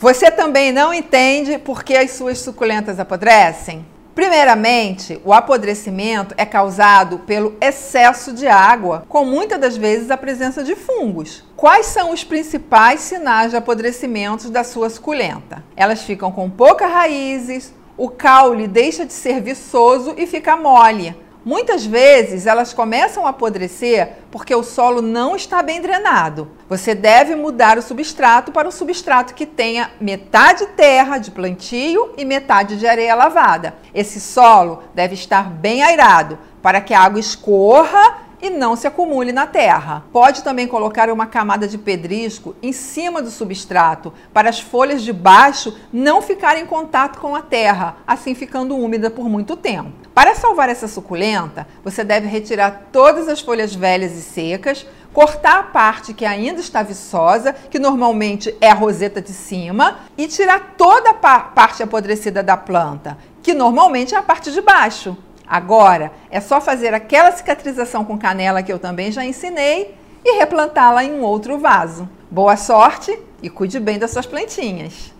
Você também não entende por que as suas suculentas apodrecem? Primeiramente, o apodrecimento é causado pelo excesso de água, com muitas das vezes a presença de fungos. Quais são os principais sinais de apodrecimento da sua suculenta? Elas ficam com poucas raízes, o caule deixa de ser viçoso e fica mole. Muitas vezes elas começam a apodrecer porque o solo não está bem drenado. Você deve mudar o substrato para um substrato que tenha metade terra de plantio e metade de areia lavada. Esse solo deve estar bem airado para que a água escorra e não se acumule na terra. Pode também colocar uma camada de pedrisco em cima do substrato para as folhas de baixo não ficarem em contato com a terra, assim ficando úmida por muito tempo. Para salvar essa suculenta, você deve retirar todas as folhas velhas e secas, cortar a parte que ainda está viçosa, que normalmente é a roseta de cima, e tirar toda a parte apodrecida da planta, que normalmente é a parte de baixo. Agora, é só fazer aquela cicatrização com canela que eu também já ensinei e replantá-la em um outro vaso. Boa sorte e cuide bem das suas plantinhas!